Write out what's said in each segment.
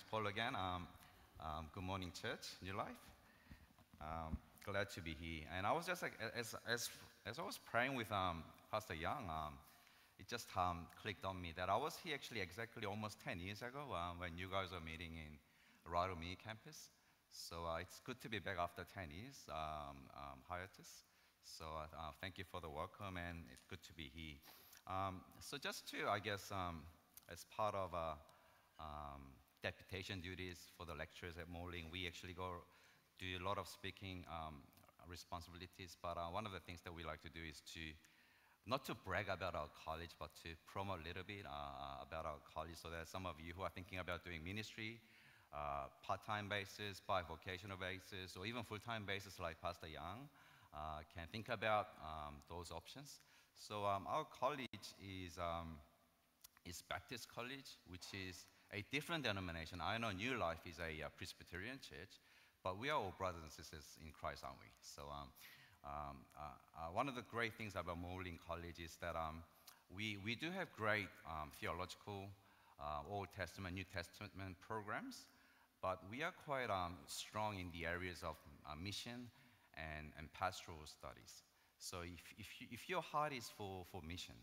is Paul again. Um, um, good morning, church, New Life. Um, glad to be here. And I was just like, as, as, as I was praying with um, Pastor Young, um, it just um, clicked on me that I was here actually exactly almost 10 years ago when you guys were meeting in Raromi campus. So uh, it's good to be back after 10 years, um, hiatus. So uh, uh, thank you for the welcome, and it's good to be here. so just to, I guess, as part of uh, um, deputation duties for the lecturers at Morling, we actually go do a lot of speaking um, responsibilities. But uh, one of the things that we like to do is to not to brag about our college, but to promote a little bit uh, about our college so that some of you who are thinking about doing ministry, uh, part-time basis, bi-vocational basis, or even full-time basis like Pastor Young, uh, can think about um, those options. So um, our college is, um, is Baptist College, which is a different denomination. I know New Life is a, a uh, Presbyterian church, but we are all brothers and sisters in Christ, aren't we? So, um, um, uh, uh, one of the great things about Morling College is that um, we, we do have great um, theological, uh, Old Testament, New Testament programs, but we are quite um, strong in the areas of uh, mission and, and pastoral studies. So, if, if, you, if your heart is for, for mission,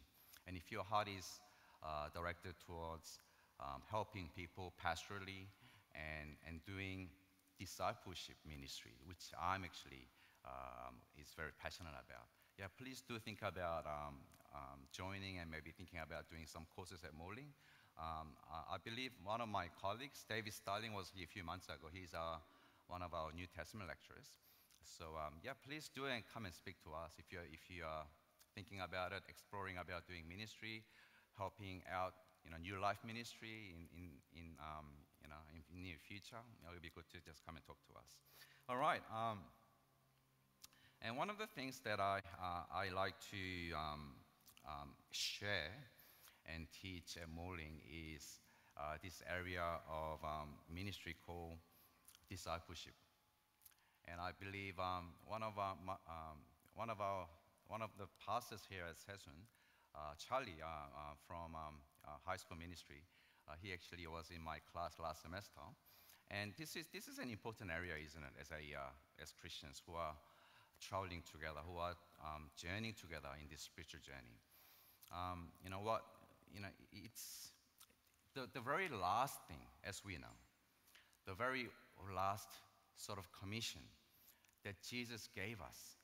and if your heart is uh, directed towards um, helping people pastorally and, and doing discipleship ministry, which I'm actually um, is very passionate about. Yeah, please do think about um, um, joining and maybe thinking about doing some courses at Morling. Um, I believe one of my colleagues, David Starling, was here a few months ago. He's uh, one of our New Testament lecturers. So um, yeah, please do and come and speak to us if you're, if you are thinking about it, exploring about doing ministry, helping out you know, New Life Ministry in, in, in, um, you know, in, near future, it would be good to just come and talk to us. All right. Um, and one of the things that I, uh, I like to um, um share and teach at Morling is uh, this area of um, ministry called discipleship. And I believe um, one, of our, one, of our, one of the pastors here at Session, uh, Charlie uh, uh, from uh, high school ministry. Uh, he actually was in my class last semester. And this is, this is an important area, isn't it, as, a, uh, as Christians who are traveling together, who are um, journeying together in this spiritual journey. Um, you know what? You know, it's the, the very last thing, as we know, the very last sort of commission that Jesus gave us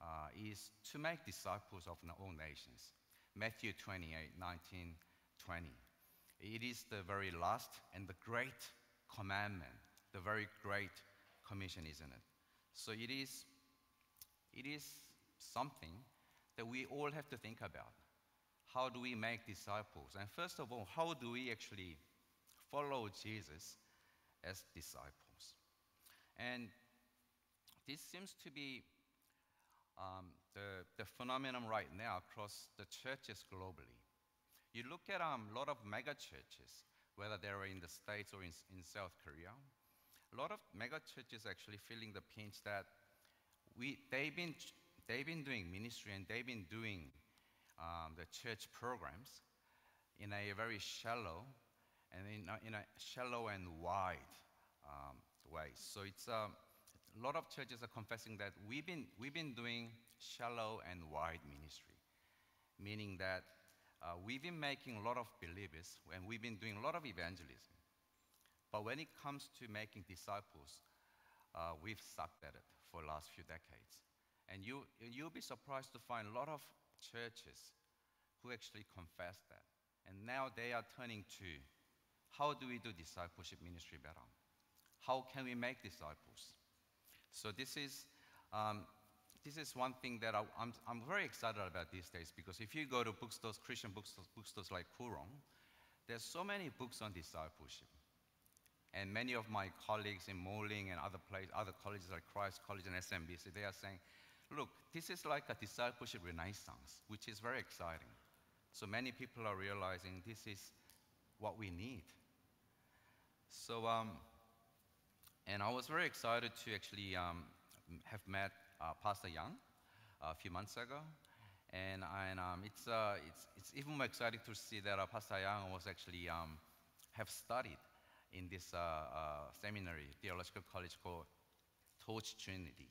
uh, is to make disciples of all nations. Matthew 28 19 20. It is the very last and the great commandment, the very great commission, isn't it? So it is, it is something that we all have to think about. How do we make disciples? And first of all, how do we actually follow Jesus as disciples? And this seems to be um, the, the phenomenon right now across the churches globally. You look at um, a lot of mega churches, whether they're in the States or in, in South Korea, a lot of mega churches actually feeling the pinch that we, they've, been, they've been doing ministry and they've been doing um, the church programs in a very shallow and in a, in a shallow and wide um, way. So it's um, a lot of churches are confessing that we've been, we've been doing shallow and wide ministry, meaning that uh, we've been making a lot of believers and we've been doing a lot of evangelism. But when it comes to making disciples, uh, we've sucked at it for the last few decades. And you, you'll be surprised to find a lot of churches who actually confess that. And now they are turning to how do we do discipleship ministry better? How can we make disciples? So, this is um, this is one thing that I, am very excited about these days because if you go to bookstores, Christian bookstores, bookstores like Koorong, there's so many books on discipleship. And many of my colleagues in Morling and other, place, other colleges like Christ College and SMBC, they are saying, look, this is like a discipleship renaissance, which is very exciting. So many people are realizing this is what we need. So, um, and I was very excited to actually um, have met uh, Pastor Young a few months ago. And, and um, it's, uh, it's, it's even more exciting to see that uh, Pastor Young was actually um, have studied in this uh, uh, seminary, theological college called Torch Trinity,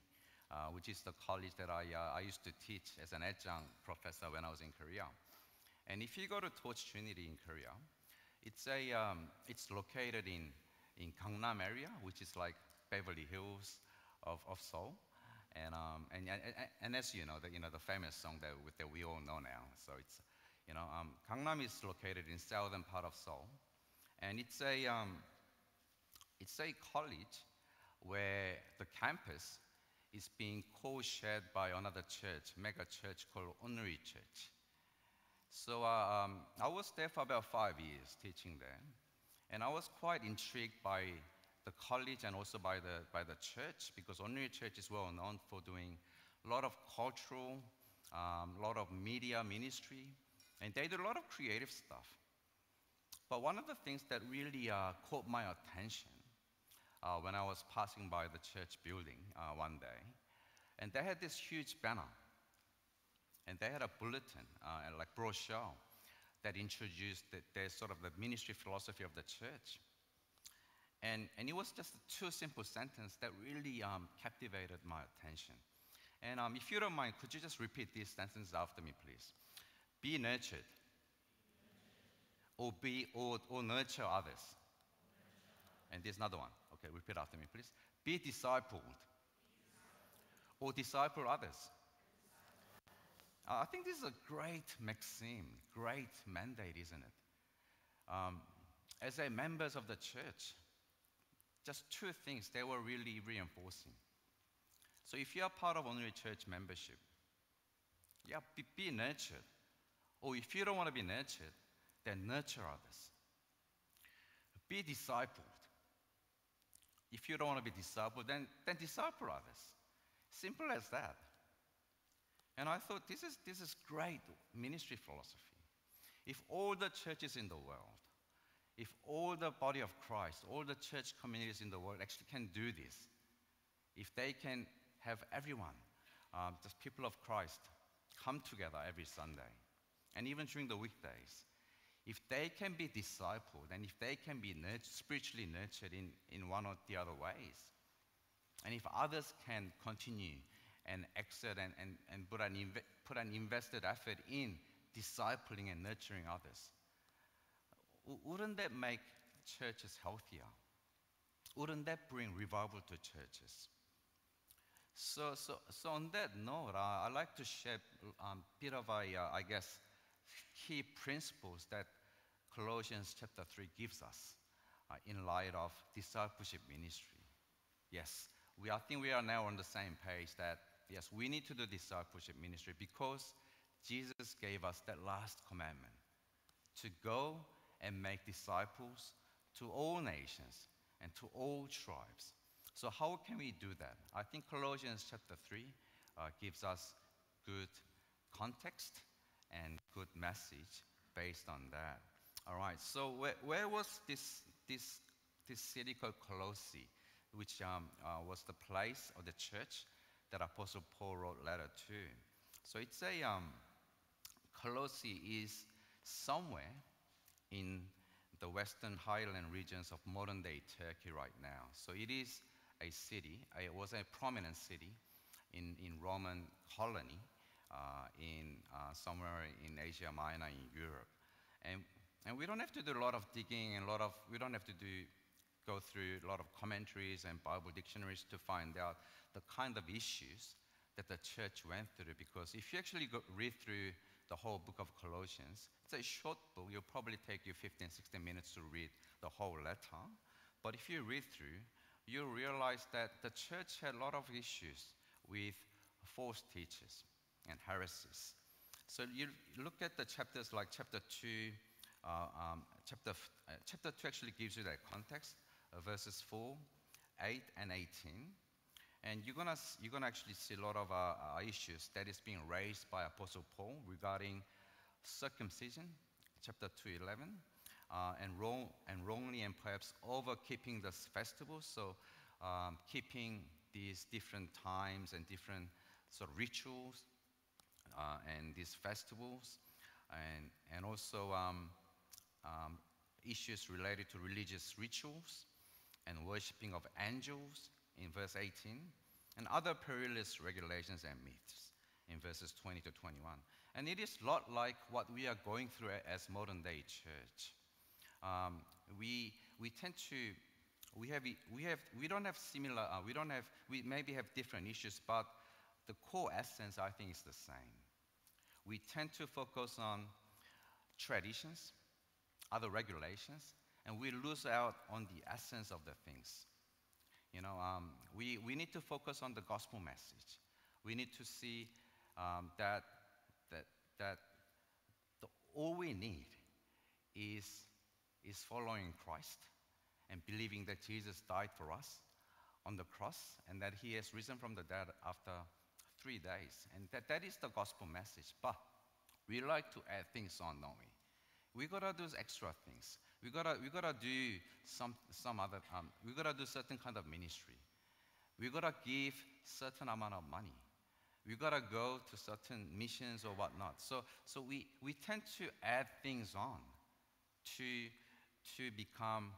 which is the college that I, I used to teach as an adjunct professor when I was in Korea. And if you go to Torch Trinity in Korea, it's, a, um, it's located in, in Gangnam area, which is like Beverly Hills of, of Seoul. And, um, and, and, and, as you know, the, you know, the famous song that, that we all know now. So it's, you know, um, Gangnam is located in southern part of Seoul. And it's a, um, it's a college where the campus is being co-shared by another church, mega church called Onnuri Church. So uh, um, I was there for about five years teaching there. And I was quite intrigued by the college and also by the, by the church because Onnuri Church is well known for doing a lot of cultural, a um, lot of media ministry, and they do a lot of creative stuff. But one of the things that really uh, caught my attention uh, when I was passing by the church building uh, one day, and they had this huge banner, and they had a bulletin, uh, like brochure, that introduced the, their sort of the ministry philosophy of the church. And, and it was just two simple sentences that really um, captivated my attention. And um, if you don't mind, could you just repeat these sentences after me, please? Be nurtured, or be or, or nurture others. And there's another one. Okay, repeat after me, please. Be discipled, or disciple others. I think this is a great maxim, great mandate, isn't it? Um, as a members of the church, just two things they were really reinforcing. So if you are part of Onnuri Church membership, yeah, be, be nurtured. Or if you don't want to be nurtured, then nurture others. Be discipled. If you don't want to be discipled, then, then disciple others. Simple as that. And I thought this is, this is great ministry philosophy. If all the churches in the world if all the body of Christ, all the church communities in the world actually can do this, if they can have everyone, um, just people of Christ, come together every Sunday, and even during the weekdays, if they can be discipled and if they can be nurt- spiritually nurtured in, in one or the other ways, and if others can continue and exert and, and, and put, an inv- put an invested effort in discipling and nurturing others, wouldn't that make churches healthier? Wouldn't that bring revival to churches? So, so, so on that note, uh, I'd like to share a um, bit of a, uh, I guess, key principles that Colossians chapter 3 gives us uh, in light of discipleship ministry. Yes, we, I think we are now on the same page that, yes, we need to do discipleship ministry because Jesus gave us that last commandment to go and make disciples to all nations and to all tribes. So, how can we do that? I think Colossians chapter 3 uh, gives us good context and good message based on that. All right, so where, where was this, this, this city called Colossae, which um, uh, was the place of the church that Apostle Paul wrote letter to? So it's a, um, Colossae is somewhere in the western highland regions of modern day Turkey right now. So it is a city, it was a prominent city in, in Roman colony uh, in uh, somewhere in Asia Minor in Europe. And, and we don't have to do a lot of digging and a lot of, we don't have to do, go through a lot of commentaries and Bible dictionaries to find out the kind of issues that the church went through because if you actually go, read through the whole book of Colossians. It's a short book. It'll probably take you 15, 16 minutes to read the whole letter. But if you read through, you'll realize that the church had a lot of issues with false teachers and heresies. So you look at the chapters like chapter 2, uh, um, chapter, uh, chapter 2 actually gives you that context, uh, verses 4, 8, and 18. And you're going you're gonna actually see a lot of uh, uh, issues that is being raised by Apostle Paul regarding circumcision, chapter 2, 11, uh, and, wrong, and wrongly and perhaps over keeping the festivals. So um, keeping these different times and different sort of rituals uh, and these festivals, and, and also um, um, issues related to religious rituals and worshipping of angels in verse 18, and other perilous regulations and myths in verses 20 to 21. And it is a lot like what we are going through as modern day church. Um, we, we tend to, we, have, we, have, we don't have similar, uh, we don't have, we maybe have different issues, but the core essence, I think, is the same. We tend to focus on traditions, other regulations, and we lose out on the essence of the things. You know, um, we, we need to focus on the gospel message. We need to see um, that, that, that the, all we need is, is following Christ and believing that Jesus died for us on the cross and that he has risen from the dead after three days. And that, that is the gospel message. But we like to add things on, don't we? We gotta do extra things. We gotta, we gotta do some, some other, um, we gotta do certain kind of ministry. We gotta give certain amount of money. We gotta go to certain missions or whatnot. So, so we, we tend to add things on to, to become,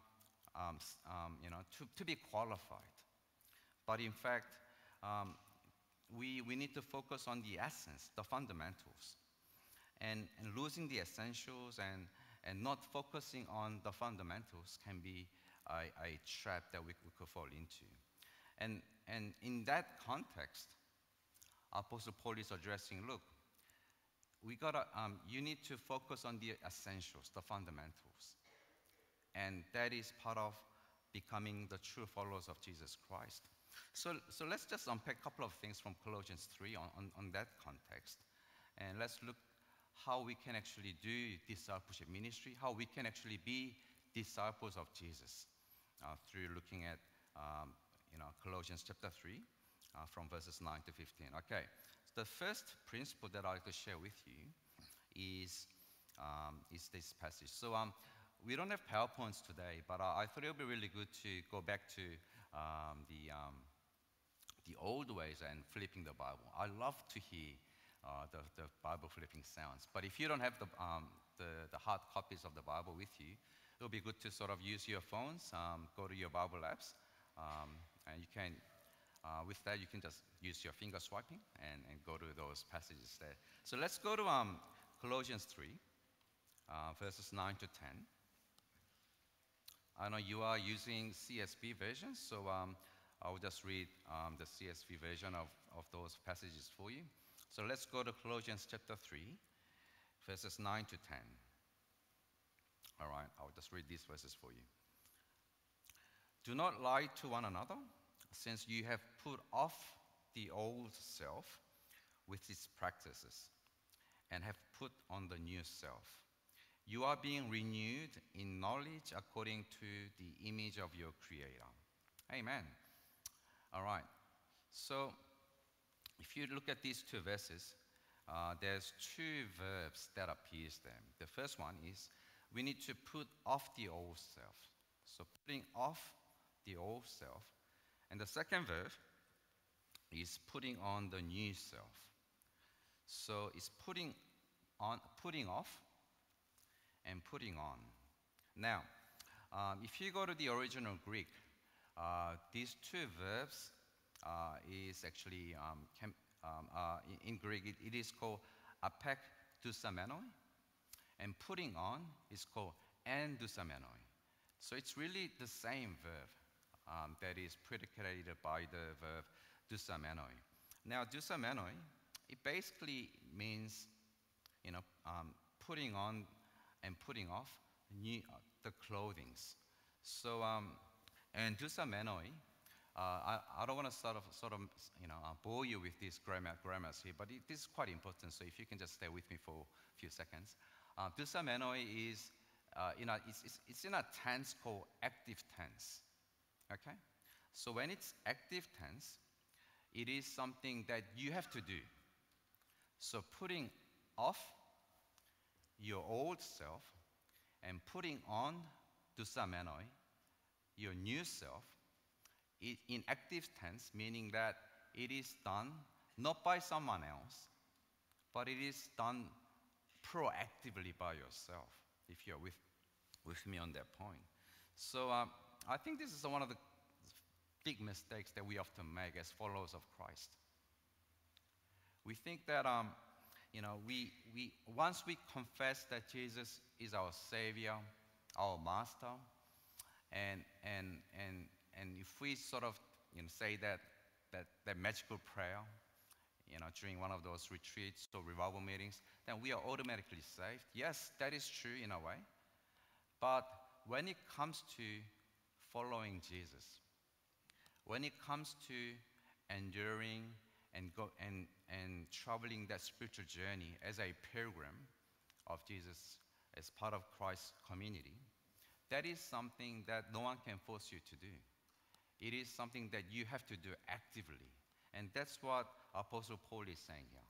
um, um, you know, to, to be qualified. But in fact, um, we, we need to focus on the essence, the fundamentals. And, and losing the essentials and, and not focusing on the fundamentals can be a, a trap that we, we could fall into. And, and in that context, Apostle Paul is addressing look, we gotta, um, you need to focus on the essentials, the fundamentals. And that is part of becoming the true followers of Jesus Christ. So, so let's just unpack a couple of things from Colossians 3 on, on, on that context. And let's look how we can actually do discipleship ministry, how we can actually be disciples of Jesus uh, through looking at um, you know, Colossians chapter 3 uh, from verses 9 to 15. Okay, so the first principle that I'd like to share with you is, um, is this passage. So um, we don't have PowerPoints today, but uh, I thought it would be really good to go back to um, the, um, the old ways and flipping the Bible. I love to hear uh, the, the Bible flipping sounds. But if you don't have the, um, the, the, hard copies of the Bible with you, it'll be good to sort of use your phones, um, go to your Bible apps, um, and you can, uh, with that, you can just use your finger swiping and, and go to those passages there. So let's go to um, Colossians 3, uh, verses 9 to 10. I know you are using CSB version, so um, I will just read um, the CSB version of, of those passages for you. So let's go to Colossians chapter 3, verses 9 to 10. All right, I'll just read these verses for you. Do not lie to one another, since you have put off the old self with its practices and have put on the new self. You are being renewed in knowledge according to the image of your Creator. Amen. All right. So, if you look at these two verses, uh, there's two verbs that appears there. The first one is we need to put off the old self. So putting off the old self. And the second verb is putting on the new self. So it's putting on, putting off, and putting on. Now, um, if you go to the original Greek, uh, these two verbs is actually, um, can, um, uh, in, Greek, it, it is called apek doussamenoi, and putting on is called endoussamenoi. So it's really the same verb um, that is predicated by the verb doussamenoi. Now, doussamenoi, it basically means, you know, um, putting on and putting off new, uh, the clothings. So, um, and doussamenoi, uh, I, I, don't want to sort of, sort of you know, uh, bore you with these grammar, grammars here, but it, this is quite important, so if you can just stay with me for a few seconds. Uh, doussamenoi is, uh, in a, it's, it's, it's in a tense called active tense, okay? So when it's active tense, it is something that you have to do. So putting off your old self and putting on doussamenoi, your new self, in active tense, meaning that it is done not by someone else, but it is done proactively by yourself, if you're with, with me on that point. So um, I think this is one of the big mistakes that we often make as followers of Christ. We think that, um, you know, we, we, once we confess that Jesus is our Savior, our Master, and, and, and, and if we sort of you know, say that, that, that magical prayer, you know, during one of those retreats or revival meetings, then we are automatically saved. Yes, that is true in a way. But when it comes to following Jesus, when it comes to enduring and, go, and, and traveling that spiritual journey as a pilgrim of Jesus as part of Christ's community, that is something that no one can force you to do. It is something that you have to do actively. And that's what Apostle Paul is saying here.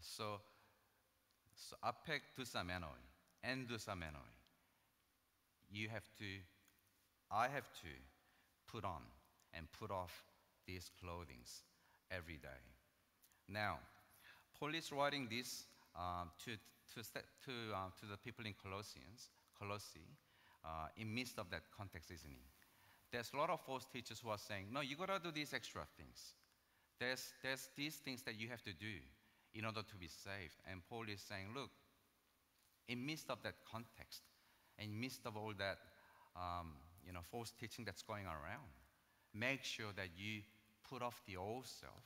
So, so apek dusamenoi and dusamenoi. You have to, I have to put on and put off these clothings every day. Now, Paul is writing this um, to, to, to, uh, to the people in Colossians, Colossae, uh, in midst of that context, isn't he? There's a lot of false teachers who are saying, no, you gotta do these extra things. There's, there's these things that you have to do in order to be saved. And Paul is saying, look, in midst of that context, in midst of all that, um, you know, false teaching that's going around, make sure that you put off the old self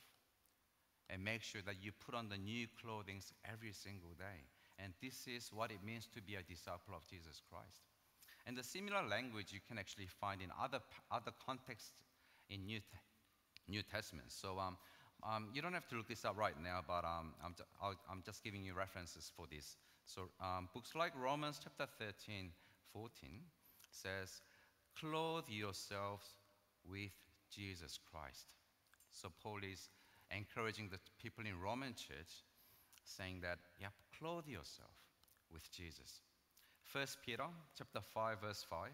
and make sure that you put on the new clothing every single day. And this is what it means to be a disciple of Jesus Christ. And the similar language you can actually find in other, other contexts in New, New Testament. So um, um, you don't have to look this up right now, but um, I'm, am just giving you references for this. So um, books like Romans chapter 13, 14 says, Clothe yourselves with Jesus Christ. So Paul is encouraging the people in Roman church, saying that, yeah, clothe yourself with Jesus. First Peter chapter 5, verse 5.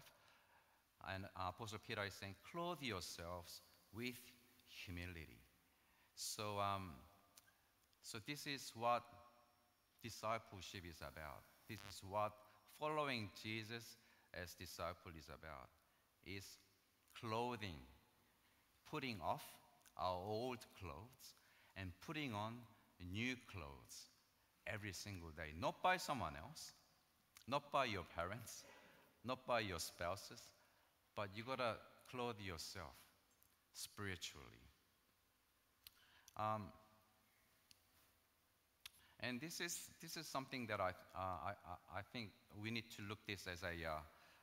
And Apostle Peter is saying, clothe yourselves with humility. So, um, so this is what discipleship is about. This is what following Jesus as disciple is about. Is clothing, putting off our old clothes and putting on new clothes every single day, not by someone else, not by your parents, not by your spouses, but you gotta clothe yourself spiritually. Um, and this is, this is something that I, uh, I, I think we need to look this as a, uh,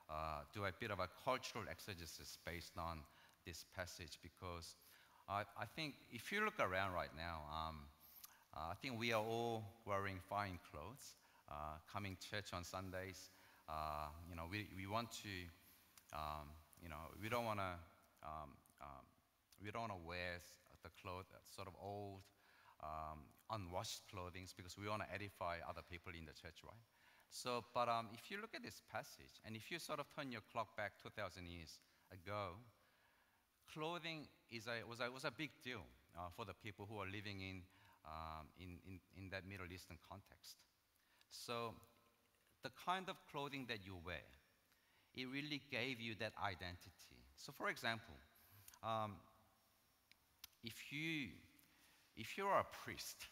uh, do a bit of a cultural exegesis based on this passage because I, I think if you look around right now, um, uh, I think we are all wearing fine clothes uh, coming church on Sundays. Uh, you know, we, we want to, um, you know, we don't want to, um, um, we don't want to wear the clothes, sort of old, um, unwashed clothing because we want to edify other people in the church, right? So, but um, if you look at this passage, and if you sort of turn your clock back 2,000 years ago, clothing is a, was, a, was a big deal uh, for the people who are living in, um, in, in, in that Middle Eastern context. So the kind of clothing that you wear, it really gave you that identity. So for example, um, if, you, if you're a priest,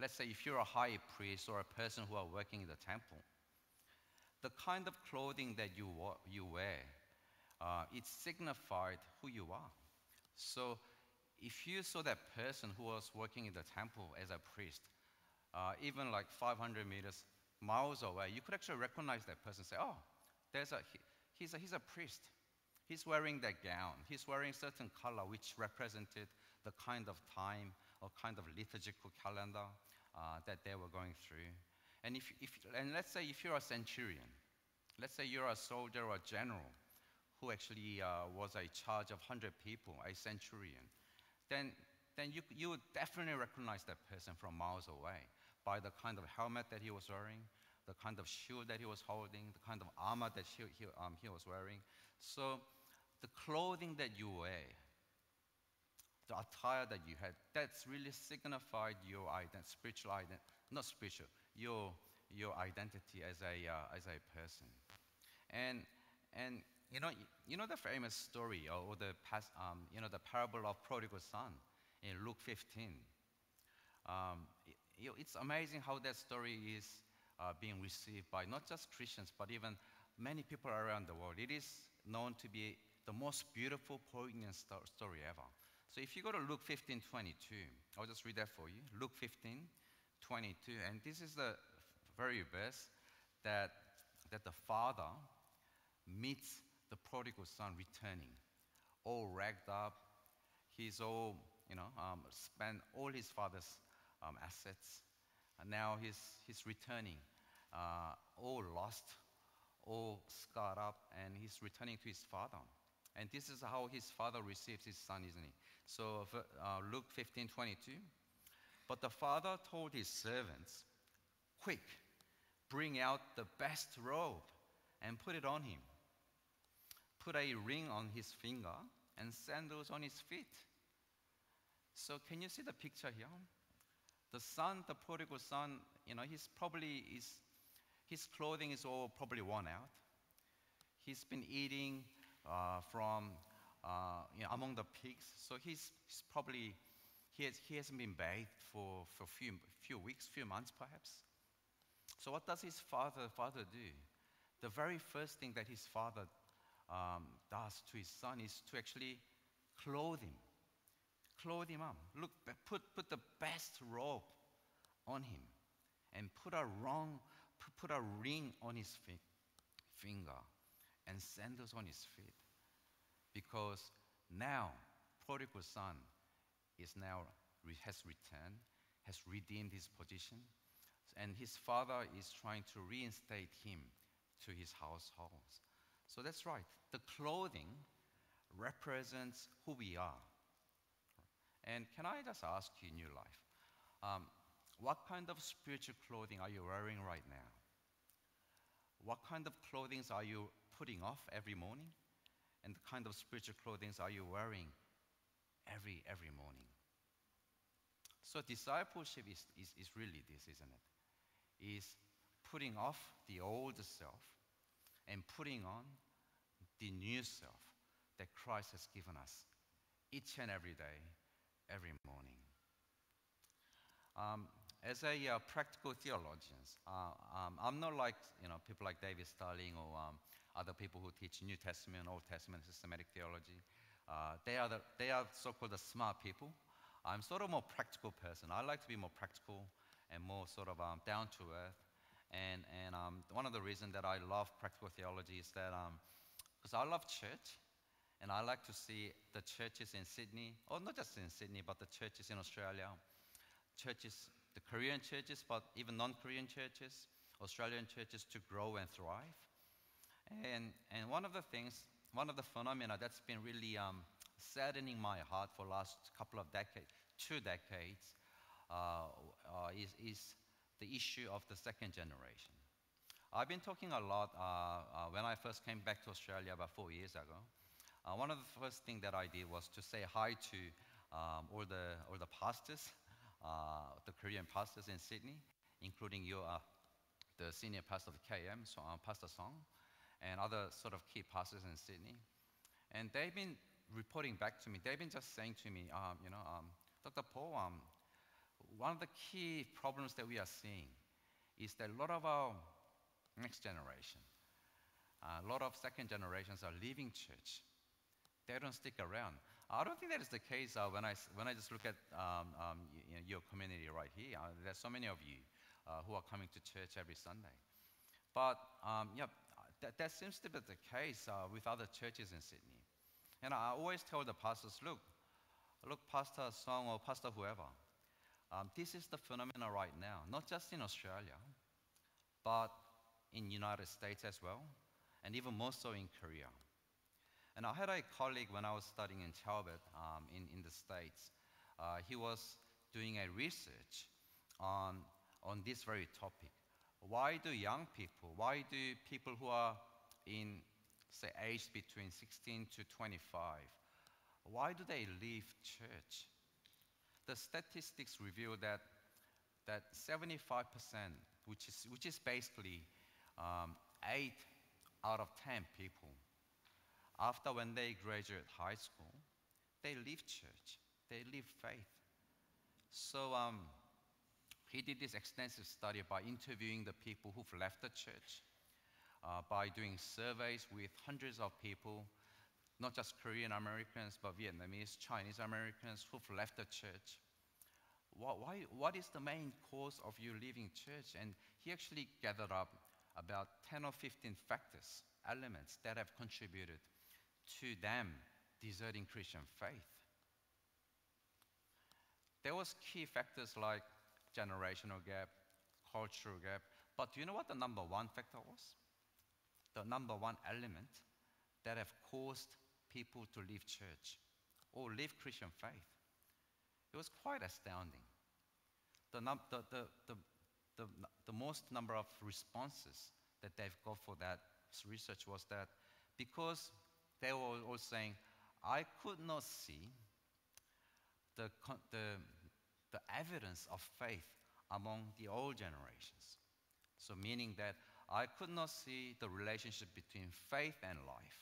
let's say if you're a high priest or a person who are working in the temple, the kind of clothing that you, you wear, uh, it signified who you are. So if you saw that person who was working in the temple as a priest, uh, even like 500 meters, miles away, you could actually recognize that person say, oh, there's a, he, he's, a, he's a priest. He's wearing that gown. He's wearing certain color which represented the kind of time or kind of liturgical calendar uh, that they were going through. And, if, if, and let's say if you're a centurion, let's say you're a soldier or a general who actually uh, was a charge of 100 people, a centurion, then, then you, you would definitely recognize that person from miles away by the kind of helmet that he was wearing, the kind of shield that he was holding, the kind of armor that he, he, um, he was wearing. So the clothing that you wear, the attire that you had, that's really signified your identity, spiritual identity, not spiritual, your, your identity as a, uh, as a person. And, and you, know, you know the famous story or the, past, um, you know, the parable of prodigal son in Luke 15. Um, it's amazing how that story is uh, being received by not just Christians, but even many people around the world. It is known to be the most beautiful, poignant sto- story ever. So if you go to Luke 15 22, I'll just read that for you. Luke 15 22. And this is the very verse that, that the father meets the prodigal son returning, all ragged up. He's all, you know, um, spent all his father's um, assets. And now he's, he's returning, uh, all lost, all scarred up, and he's returning to his father. And this is how his father receives his son, isn't he? So uh, Luke 15 22. But the father told his servants, Quick, bring out the best robe and put it on him. Put a ring on his finger and sandals on his feet. So, can you see the picture here? The son, the prodigal son, you know, he's probably, is, his clothing is all probably worn out. He's been eating uh, from uh, you know, among the pigs, so he's, he's probably he, has, he hasn't been bathed for, for a few, few weeks, few months perhaps. So what does his father, father do? The very first thing that his father um, does to his son is to actually clothe him. Clothe him up. Look, put, put the best robe on him and put a, wrong, put a ring on his fi- finger and sandals on his feet. Because now, prodigal son is now has returned, has redeemed his position, and his father is trying to reinstate him to his household. So that's right. The clothing represents who we are. And can I just ask you your life, um, what kind of spiritual clothing are you wearing right now? What kind of clothing are you putting off every morning? And the kind of spiritual clothing are you wearing every, every morning? So discipleship is, is, is really this, isn't it? Is putting off the old self and putting on the new self that Christ has given us each and every day, every morning. Um, as a uh, practical theologian, uh, um, I'm not like you know people like David Starling or um, other people who teach New Testament, Old Testament, systematic theology. Uh, they are the, they are so-called the smart people. I'm sort of more practical person. I like to be more practical and more sort of um, down to earth. And, and um, one of the reasons that I love practical theology is that because um, I love church, and I like to see the churches in Sydney, or not just in Sydney, but the churches in Australia, churches, the Korean churches, but even non-Korean churches, Australian churches to grow and thrive. And, and one of the things, one of the phenomena that's been really um, saddening my heart for the last couple of decades, two decades, uh, uh, is, is the issue of the second generation. I've been talking a lot uh, uh, when I first came back to Australia about four years ago. Uh, one of the first things that I did was to say hi to um, all, the, all the pastors, uh, the Korean pastors in Sydney, including your, the senior pastor of KM, so, Pastor Song, and other sort of key pastors in Sydney. And they've been reporting back to me, they've been just saying to me, um, you know, um, Dr. Paul, um, one of the key problems that we are seeing is that a lot of our next generation, uh, a lot of second generations are leaving church. They don't stick around. I don't think that is the case uh, when, I, when I just look at um, um, you know, your community right here. Uh, there's so many of you uh, who are coming to church every Sunday. But um, yeah, that, that seems to be the case uh, with other churches in Sydney. And I always tell the pastors, look, look, Pastor Song or Pastor whoever, um, this is the phenomenon right now, not just in Australia, but in United States as well, and even more so in Korea. And I had a colleague when I was studying in Talbot um, in, in the States. Uh, he was doing a research on, on this very topic. Why do young people, why do people who are in say, aged between 16 to 25, why do they leave church? The statistics reveal that, that 75% which is, which is basically um, 8 out of 10 people, after when they graduate high school, they leave church, they leave faith. So um, he did this extensive study by interviewing the people who've left the church, uh, by doing surveys with hundreds of people, not just Korean Americans, but Vietnamese, Chinese Americans who've left the church. What, why, what is the main cause of you leaving church? And he actually gathered up about 10 or 15 factors, elements that have contributed to them deserting Christian faith. There was key factors like generational gap, cultural gap, but do you know what the number one factor was? The number one element that have caused people to leave church or leave Christian faith. It was quite astounding. The, num- the, the, the, the, the most number of responses that they've got for that research was that because they were all saying, I could not see the, the, the evidence of faith among the old generations. So, meaning that I could not see the relationship between faith and life,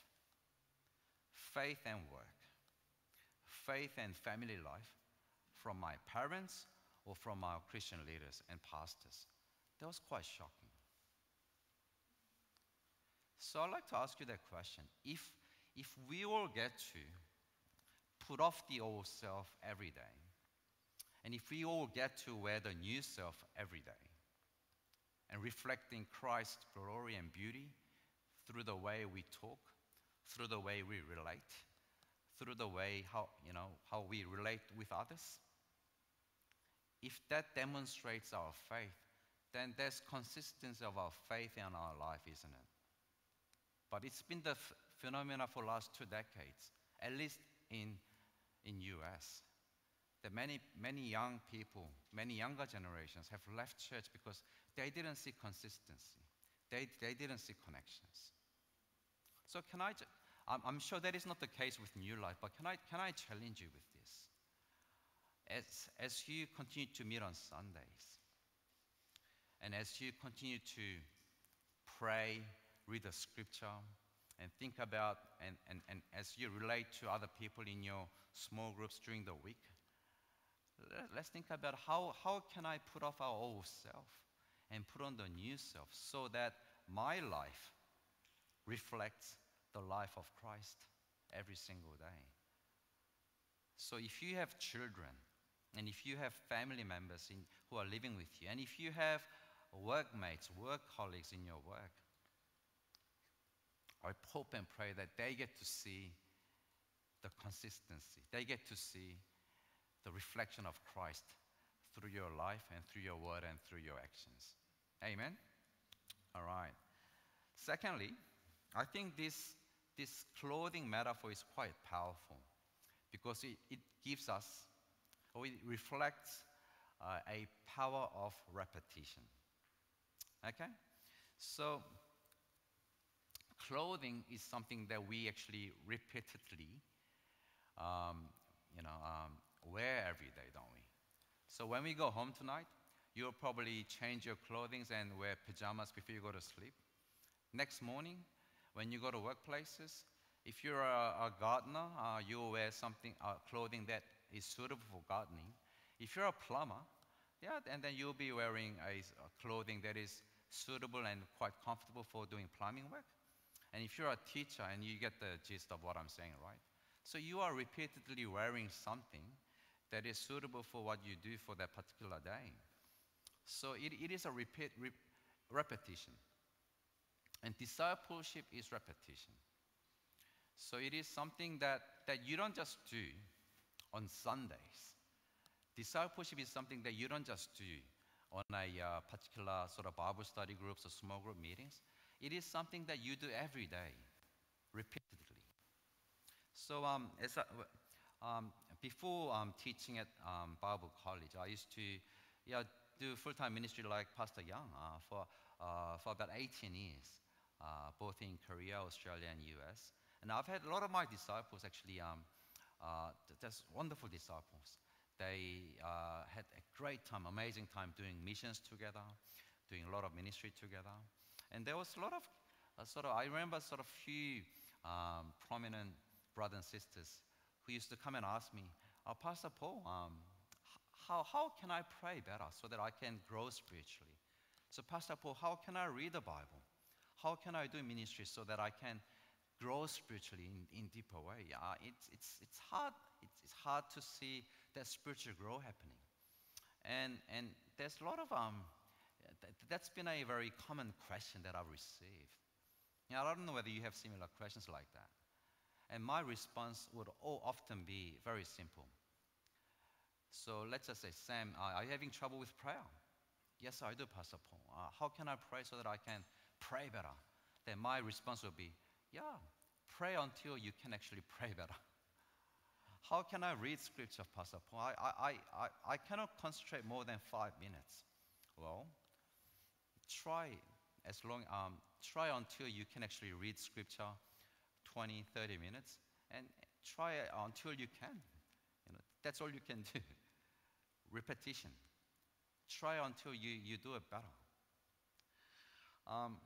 faith and work, faith and family life from my parents or from our Christian leaders and pastors. That was quite shocking. So I'd like to ask you that question. If, if we all get to put off the old self every day, and if we all get to wear the new self every day, and reflecting Christ's glory and beauty through the way we talk, through the way we relate, through the way how, you know, how we relate with others, if that demonstrates our faith, then there's consistency of our faith in our life, isn't it? But it's been the phenomena for the last two decades, at least in, in US, that many, many young people, many younger generations have left church because they didn't see consistency. They, they didn't see connections. So can I, I'm, I'm sure that is not the case with New Life, but can I, can I challenge you with this? As, as you continue to meet on Sundays, and as you continue to pray, read the scripture, and think about, and, and, and as you relate to other people in your small groups during the week, let- let's think about how, how can I put off our old self and put on the new self so that my life reflects the life of Christ every single day. So if you have children, and if you have family members in, who are living with you, and if you have workmates, work colleagues in your work, I hope and pray that they get to see the consistency. They get to see the reflection of Christ through your life and through your word and through your actions. Amen? All right. Secondly, I think this, this clothing metaphor is quite powerful because it, it gives us, or it reflects uh, a power of repetition. Okay? So, clothing is something that we actually repeatedly, um, you know, um, wear every day, don't we? So when we go home tonight, you'll probably change your clothing and wear pajamas before you go to sleep. Next morning, when you go to workplaces, if you're a, a gardener, uh, you'll wear something, uh, clothing that is suitable for gardening. If you're a plumber, yeah, and then you'll be wearing a, a clothing that is suitable and quite comfortable for doing plumbing work. And if you're a teacher, and you get the gist of what I'm saying, right? So you are repeatedly wearing something that is suitable for what you do for that particular day. So it, it is a repeat, re- repetition. And discipleship is repetition. So it is something that, that you don't just do on Sundays. Discipleship is something that you don't just do on a uh, particular sort of Bible study groups or small group meetings. It is something that you do every day, repeatedly. So um, as I, um, before um, teaching at um, Bible College, I used to yeah, do full-time ministry like Pastor Young uh, for, uh, for about 18 years, uh, both in Korea, Australia, and US. And I've had a lot of my disciples actually, um, uh, just wonderful disciples. They uh, had a great time, amazing time doing missions together, doing a lot of ministry together. And there was a lot of, uh, sort of, I remember sort of few um, prominent brothers and sisters who used to come and ask me, uh, Pastor Paul, um, how, how can I pray better so that I can grow spiritually? So, Pastor Paul, how can I read the Bible? How can I do ministry so that I can grow spiritually in, in deeper way? Uh, it's, it's, it's, hard, it's, it's hard to see that spiritual growth happening. And, and there's a lot of, um, that's been a very common question that I've received. I don't know whether you have similar questions like that. And my response would all often be very simple. So let's just say, Sam, are you having trouble with prayer? Yes, I do, Pastor Paul. Uh, how can I pray so that I can pray better? Then my response would be, yeah, pray until you can actually pray better. How can I read scripture, Pastor Paul? I, I, I, I cannot concentrate more than five minutes. Well, try as long, um, try until you can actually read scripture 20, 30 minutes, and try until you can. You know, that's all you can do. Repetition. Try until you, you do it better. Um,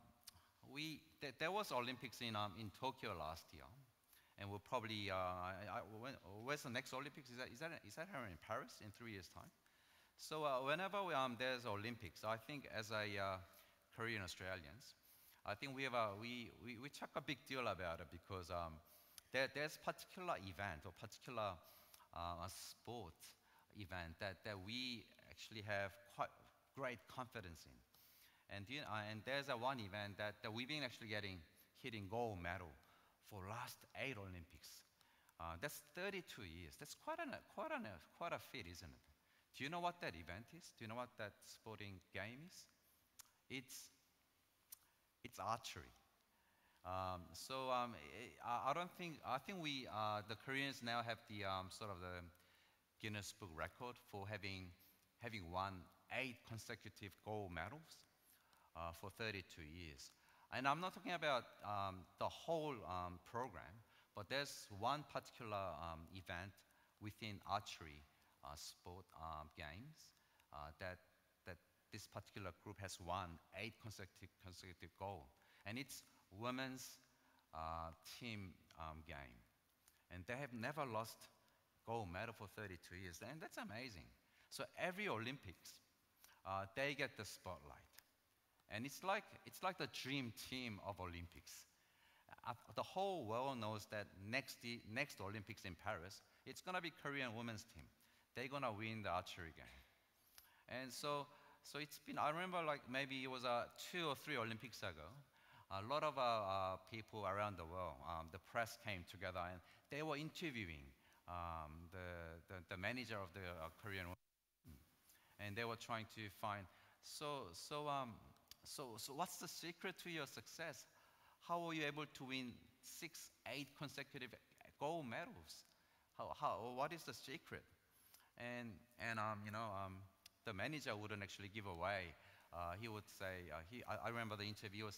we, th- there was Olympics in, um, in Tokyo last year and we'll probably, uh, I, I, when, where's the next Olympics? Is that, is that, is that in Paris in three years' time? So uh, whenever we, um, there's Olympics, I think as a uh, Korean Australians, I think we, have a, we, we, we talk a big deal about it because um, there, there's a particular event or particular uh, sport event that, that we actually have quite great confidence in. And, you know, and there's a one event that, that we've been actually getting hitting gold medal for last eight Olympics. Uh, that's 32 years. That's quite, an, quite, an, quite a feat, isn't it? Do you know what that event is? Do you know what that sporting game is? It's, it's archery. Um, so um, I, don't think, I think we, uh, the Koreans now have the um, sort of the Guinness Book record for having, having won eight consecutive gold medals uh, for 32 years. And I'm not talking about um, the whole um, program, but there's one particular um, event within archery uh, sport um, games uh, that this particular group has won eight consecutive, consecutive gold. And it's women's uh, team um, game. And they have never lost gold medal for 32 years. And that's amazing. So every Olympics, uh, they get the spotlight. And it's like, it's like the dream team of Olympics. Uh, the whole world knows that next, next Olympics in Paris, it's going to be Korean women's team. They're going to win the archery game. And so, so it's been, I remember like maybe it was uh, two or three Olympics ago, a lot of uh, uh, people around the world, um, the press came together and they were interviewing um, the, the, the, manager of the uh, Korean. And they were trying to find, so, so um, so, so what's the secret to your success? How were you able to win six, eight consecutive gold medals? How, how, what is the secret? And, and um, you know, um, the manager wouldn't actually give away. Uh, he would say, uh, he, I, I, remember the interview was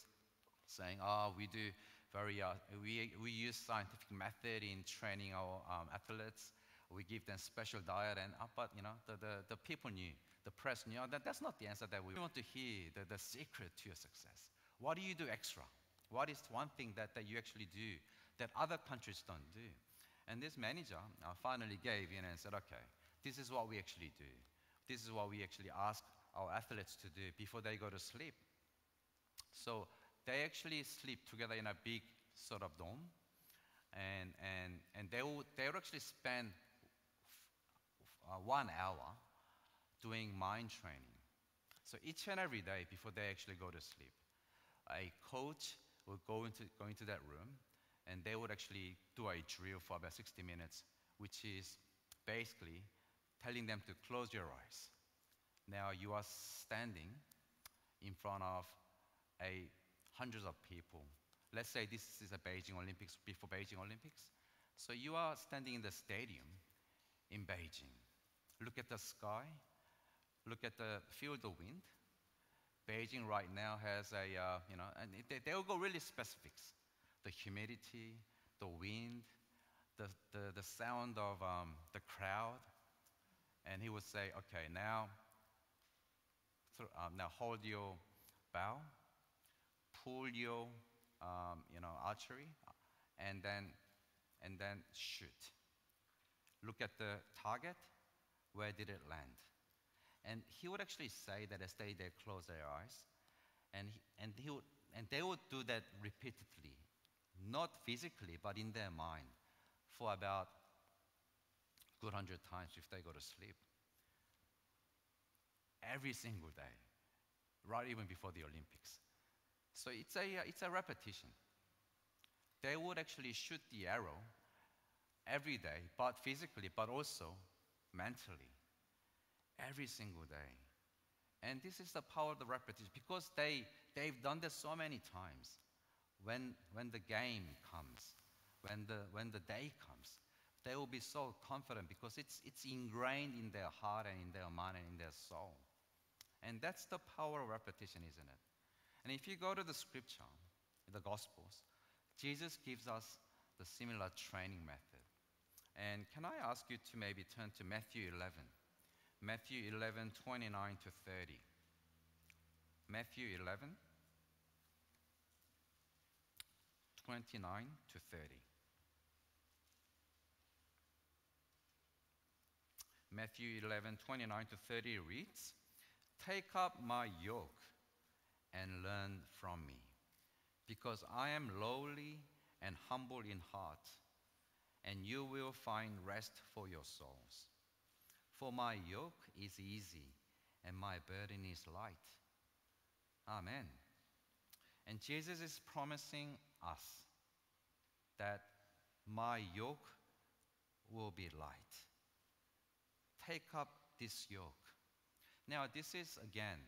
saying, oh, we do very, uh, we, we use scientific method in training our um, athletes. We give them special diet, and uh, but you know, the, the, the people knew the press knew that that's not the answer that we want to hear, the, the secret to your success. What do you do extra? What is one thing that, that you actually do that other countries don't do? And this manager uh, finally gave in and said, okay, this is what we actually do. This is what we actually ask our athletes to do before they go to sleep. So they actually sleep together in a big sort of dome. And, and, and they, will, they will actually spend uh, one hour doing mind training. So each and every day before they actually go to sleep, a coach will go into, go into that room and they would actually do a drill for about 60 minutes, which is basically telling them to close your eyes. Now you are standing in front of a hundreds of people. Let's say this is a Beijing Olympics before Beijing Olympics. So you are standing in the stadium in Beijing. Look at the sky, look at the field of wind. Beijing right now has a, uh, you know, and they, they will go really specifics. The humidity, the wind, the, the, the sound of um, the crowd. And he would say, okay, now, um, now hold your bow, pull your, um, you know, archery, and then, and then shoot. Look at the target. Where did it land? And he would actually say that as they, they close their eyes, and, he, and, he would, and they would do that repeatedly, not physically, but in their mind, for about good hundred times if they go to sleep. Every single day, right even before the Olympics. So it's a, uh, it's a repetition. They would actually shoot the arrow every day, but physically, but also mentally, every single day. And this is the power of the repetition because they, they've done this so many times. When, when the game comes, when the, when the day comes, they will be so confident because it's, it's ingrained in their heart and in their mind and in their soul. And that's the power of repetition, isn't it? And if you go to the scripture, the Gospels, Jesus gives us the similar training method. And can I ask you to maybe turn to Matthew 11? Matthew 11, 29 to 30. Matthew 11, 29 to 30. Matthew 11, 29 to 30 reads, Take up my yoke and learn from me, because I am lowly and humble in heart, and you will find rest for your souls. For my yoke is easy and my burden is light. Amen. And Jesus is promising us that my yoke will be light. Take up this yoke. Now, this is again,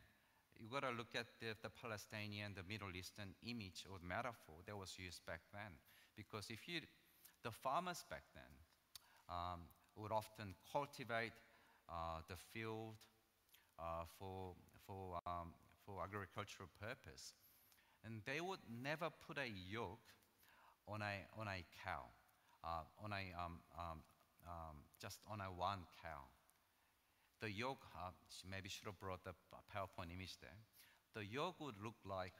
you got to look at the, the Palestinian, the Middle Eastern image or metaphor that was used back then. Because if you, the farmers back then um, would often cultivate uh, the field uh, for, for, um, for agricultural purpose. And they would never put a yoke on a, on a cow, uh, on a, um, um, um just on a one cow. The yoke, uh, maybe should have brought the PowerPoint image there. The yoke would look like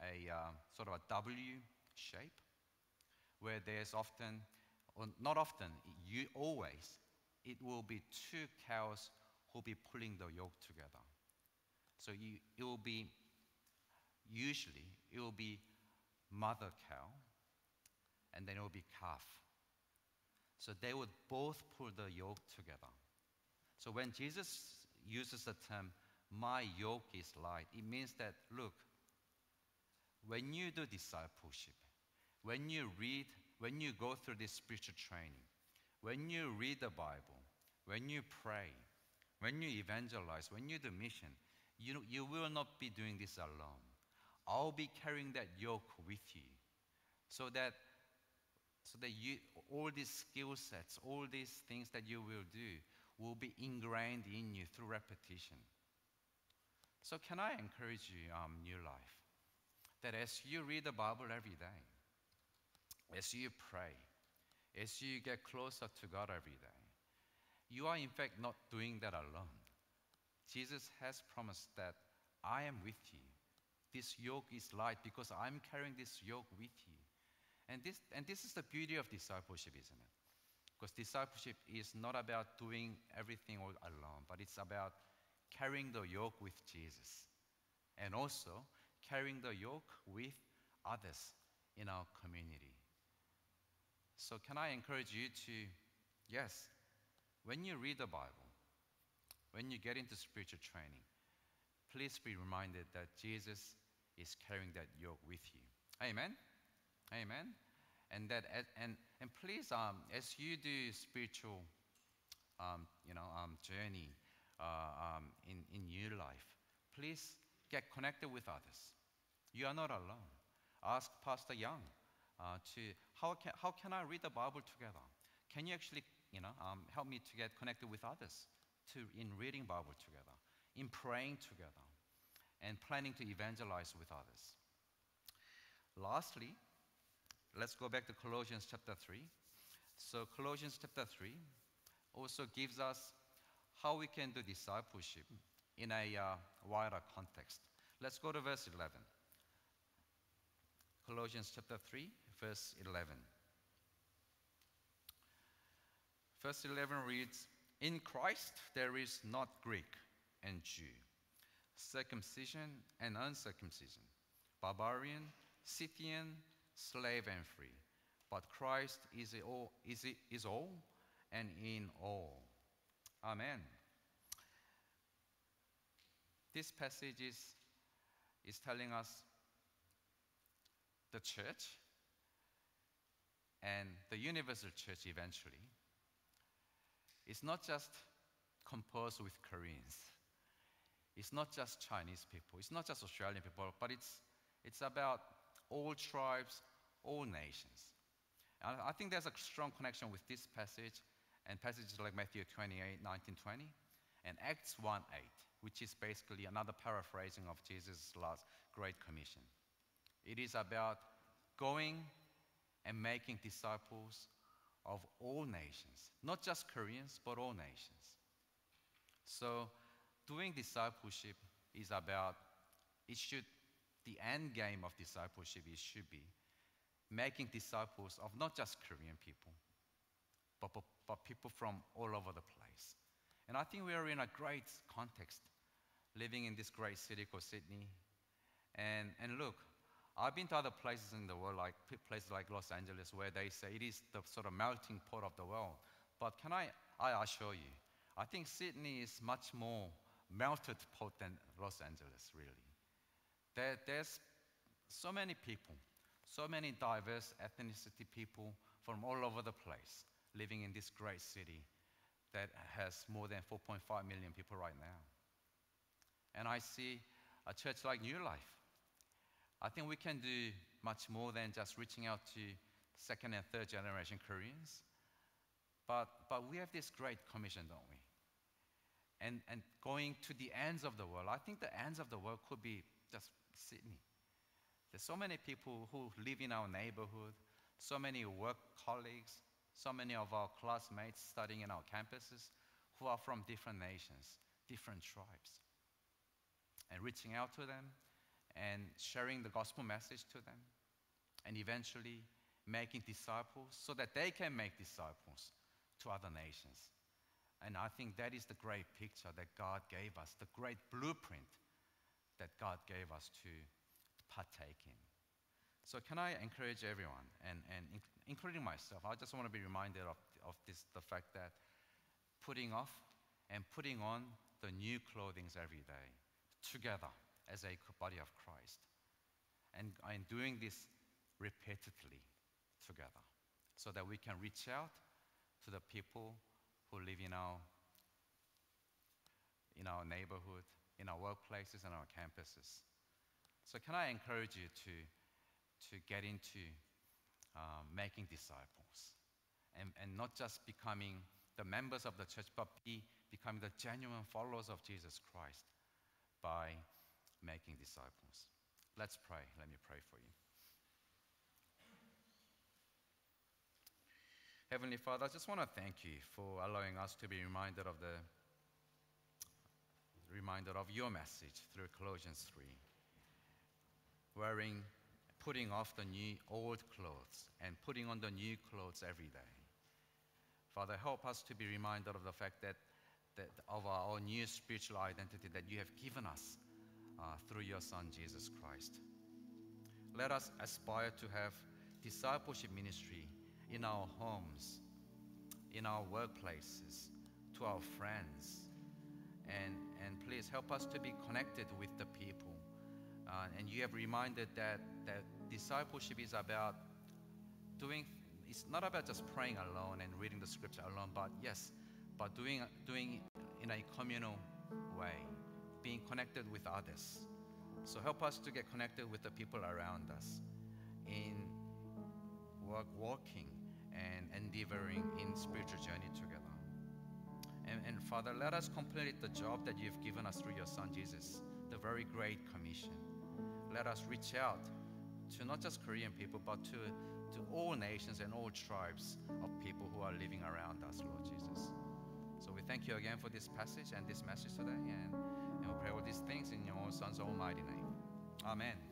a uh, sort of a W shape, where there's often, or not often, you always it will be two cows who will be pulling the yoke together. So you, it will be, usually, it will be mother cow, and then it will be calf. So they would both pull the yoke together. So when Jesus uses the term, my yoke is light, it means that, look, when you do discipleship, when you read, when you go through this spiritual training, when you read the Bible, when you pray, when you evangelize, when you do mission, you, you will not be doing this alone. I'll be carrying that yoke with you so that, so that you, all these skill sets, all these things that you will do will be ingrained in you through repetition. So, can I encourage you, um, New Life, that as you read the Bible every day, as you pray, as you get closer to God every day, you are in fact not doing that alone. Jesus has promised that I am with you. This yoke is light because I'm carrying this yoke with you. And this, and this is the beauty of discipleship, isn't it? Because discipleship is not about doing everything all alone, but it's about carrying the yoke with Jesus and also carrying the yoke with others in our community. So, can I encourage you to, yes, when you read the Bible, when you get into spiritual training, please be reminded that Jesus is carrying that yoke with you. Amen? Amen? And, that, and, and please, um, as you do spiritual um, you know, um, journey uh, um, in, in your life, please get connected with others. You are not alone. Ask Pastor Young uh, to how can, how can I read the Bible together? Can you actually you know, um, help me to get connected with others to, in reading Bible together, in praying together, and planning to evangelize with others? Lastly, let's go back to Colossians chapter 3. So, Colossians chapter 3 also gives us how we can do discipleship in a uh, wider context. Let's go to verse 11. Colossians chapter 3, verse 11. Verse 11 reads In Christ there is not Greek and Jew, circumcision and uncircumcision, barbarian, Scythian, slave and free. But Christ is all, is, is all and in all. Amen. This passage is, is telling us the church and the universal church eventually is not just composed with Koreans. It's not just Chinese people. It's not just Australian people, but it's, it's about all tribes, all nations. And I think there's a strong connection with this passage and passages like Matthew 28, 19, 20, and Acts 1, 8, which is basically another paraphrasing of Jesus' last Great Commission. It is about going and making disciples of all nations, not just Koreans, but all nations. So, doing discipleship is about, it should, the end game of discipleship it should be making disciples of not just Korean people, but, but, but people from all over the place. And I think we are in a great context, living in this great city called Sydney. And, and look, I've been to other places in the world, like places like Los Angeles, where they say it is the sort of melting pot of the world. But can I, I assure you, I think Sydney is much more melted pot than Los Angeles, really. There, there's so many people, so many diverse ethnicity people from all over the place living in this great city that has more than 4.5 million people right now. And I see a church like New Life I think we can do much more than just reaching out to second and third generation Koreans. But, but we have this great commission, don't we? And, and going to the ends of the world. I think the ends of the world could be just Sydney. There's so many people who live in our neighborhood, so many work colleagues, so many of our classmates studying in our campuses who are from different nations, different tribes. And reaching out to them, and sharing the gospel message to them, and eventually making disciples so that they can make disciples to other nations. And I think that is the great picture that God gave us, the great blueprint that God gave us to partake in. So, can I encourage everyone, and, and including myself, I just want to be reminded of, of this, the fact that putting off and putting on the new clothing every day together as a body of Christ. And, and doing this repeatedly together so that we can reach out to the people who live in our, in our neighborhood, in our workplaces, and our campuses. So, can I encourage you to, to get into um, making disciples and, and not just becoming the members of the church, but be, becoming the genuine followers of Jesus Christ by making disciples. Let's pray. Let me pray for you. Heavenly Father, I just want to thank you for allowing us to be reminded of the reminded of your message through Colossians 3. Wearing, putting off the new old clothes and putting on the new clothes every day. Father, help us to be reminded of the fact that, that of our new spiritual identity that you have given us uh, through your Son, Jesus Christ. Let us aspire to have discipleship ministry in our homes, in our workplaces, to our friends. And, and please help us to be connected with the people. Uh, and you have reminded that, that discipleship is about doing, it's not about just praying alone and reading the scripture alone, but yes, but doing, doing in a communal way being connected with others. So help us to get connected with the people around us in work, walking and endeavoring in spiritual journey together. And, and Father, let us complete the job that you've given us through your Son Jesus, the very great commission. Let us reach out to not just Korean people, but to, to all nations and all tribes of people who are living around us, Lord Jesus. So we thank you again for this passage and this message today. And and we pray all these things in your Son's almighty name. Amen.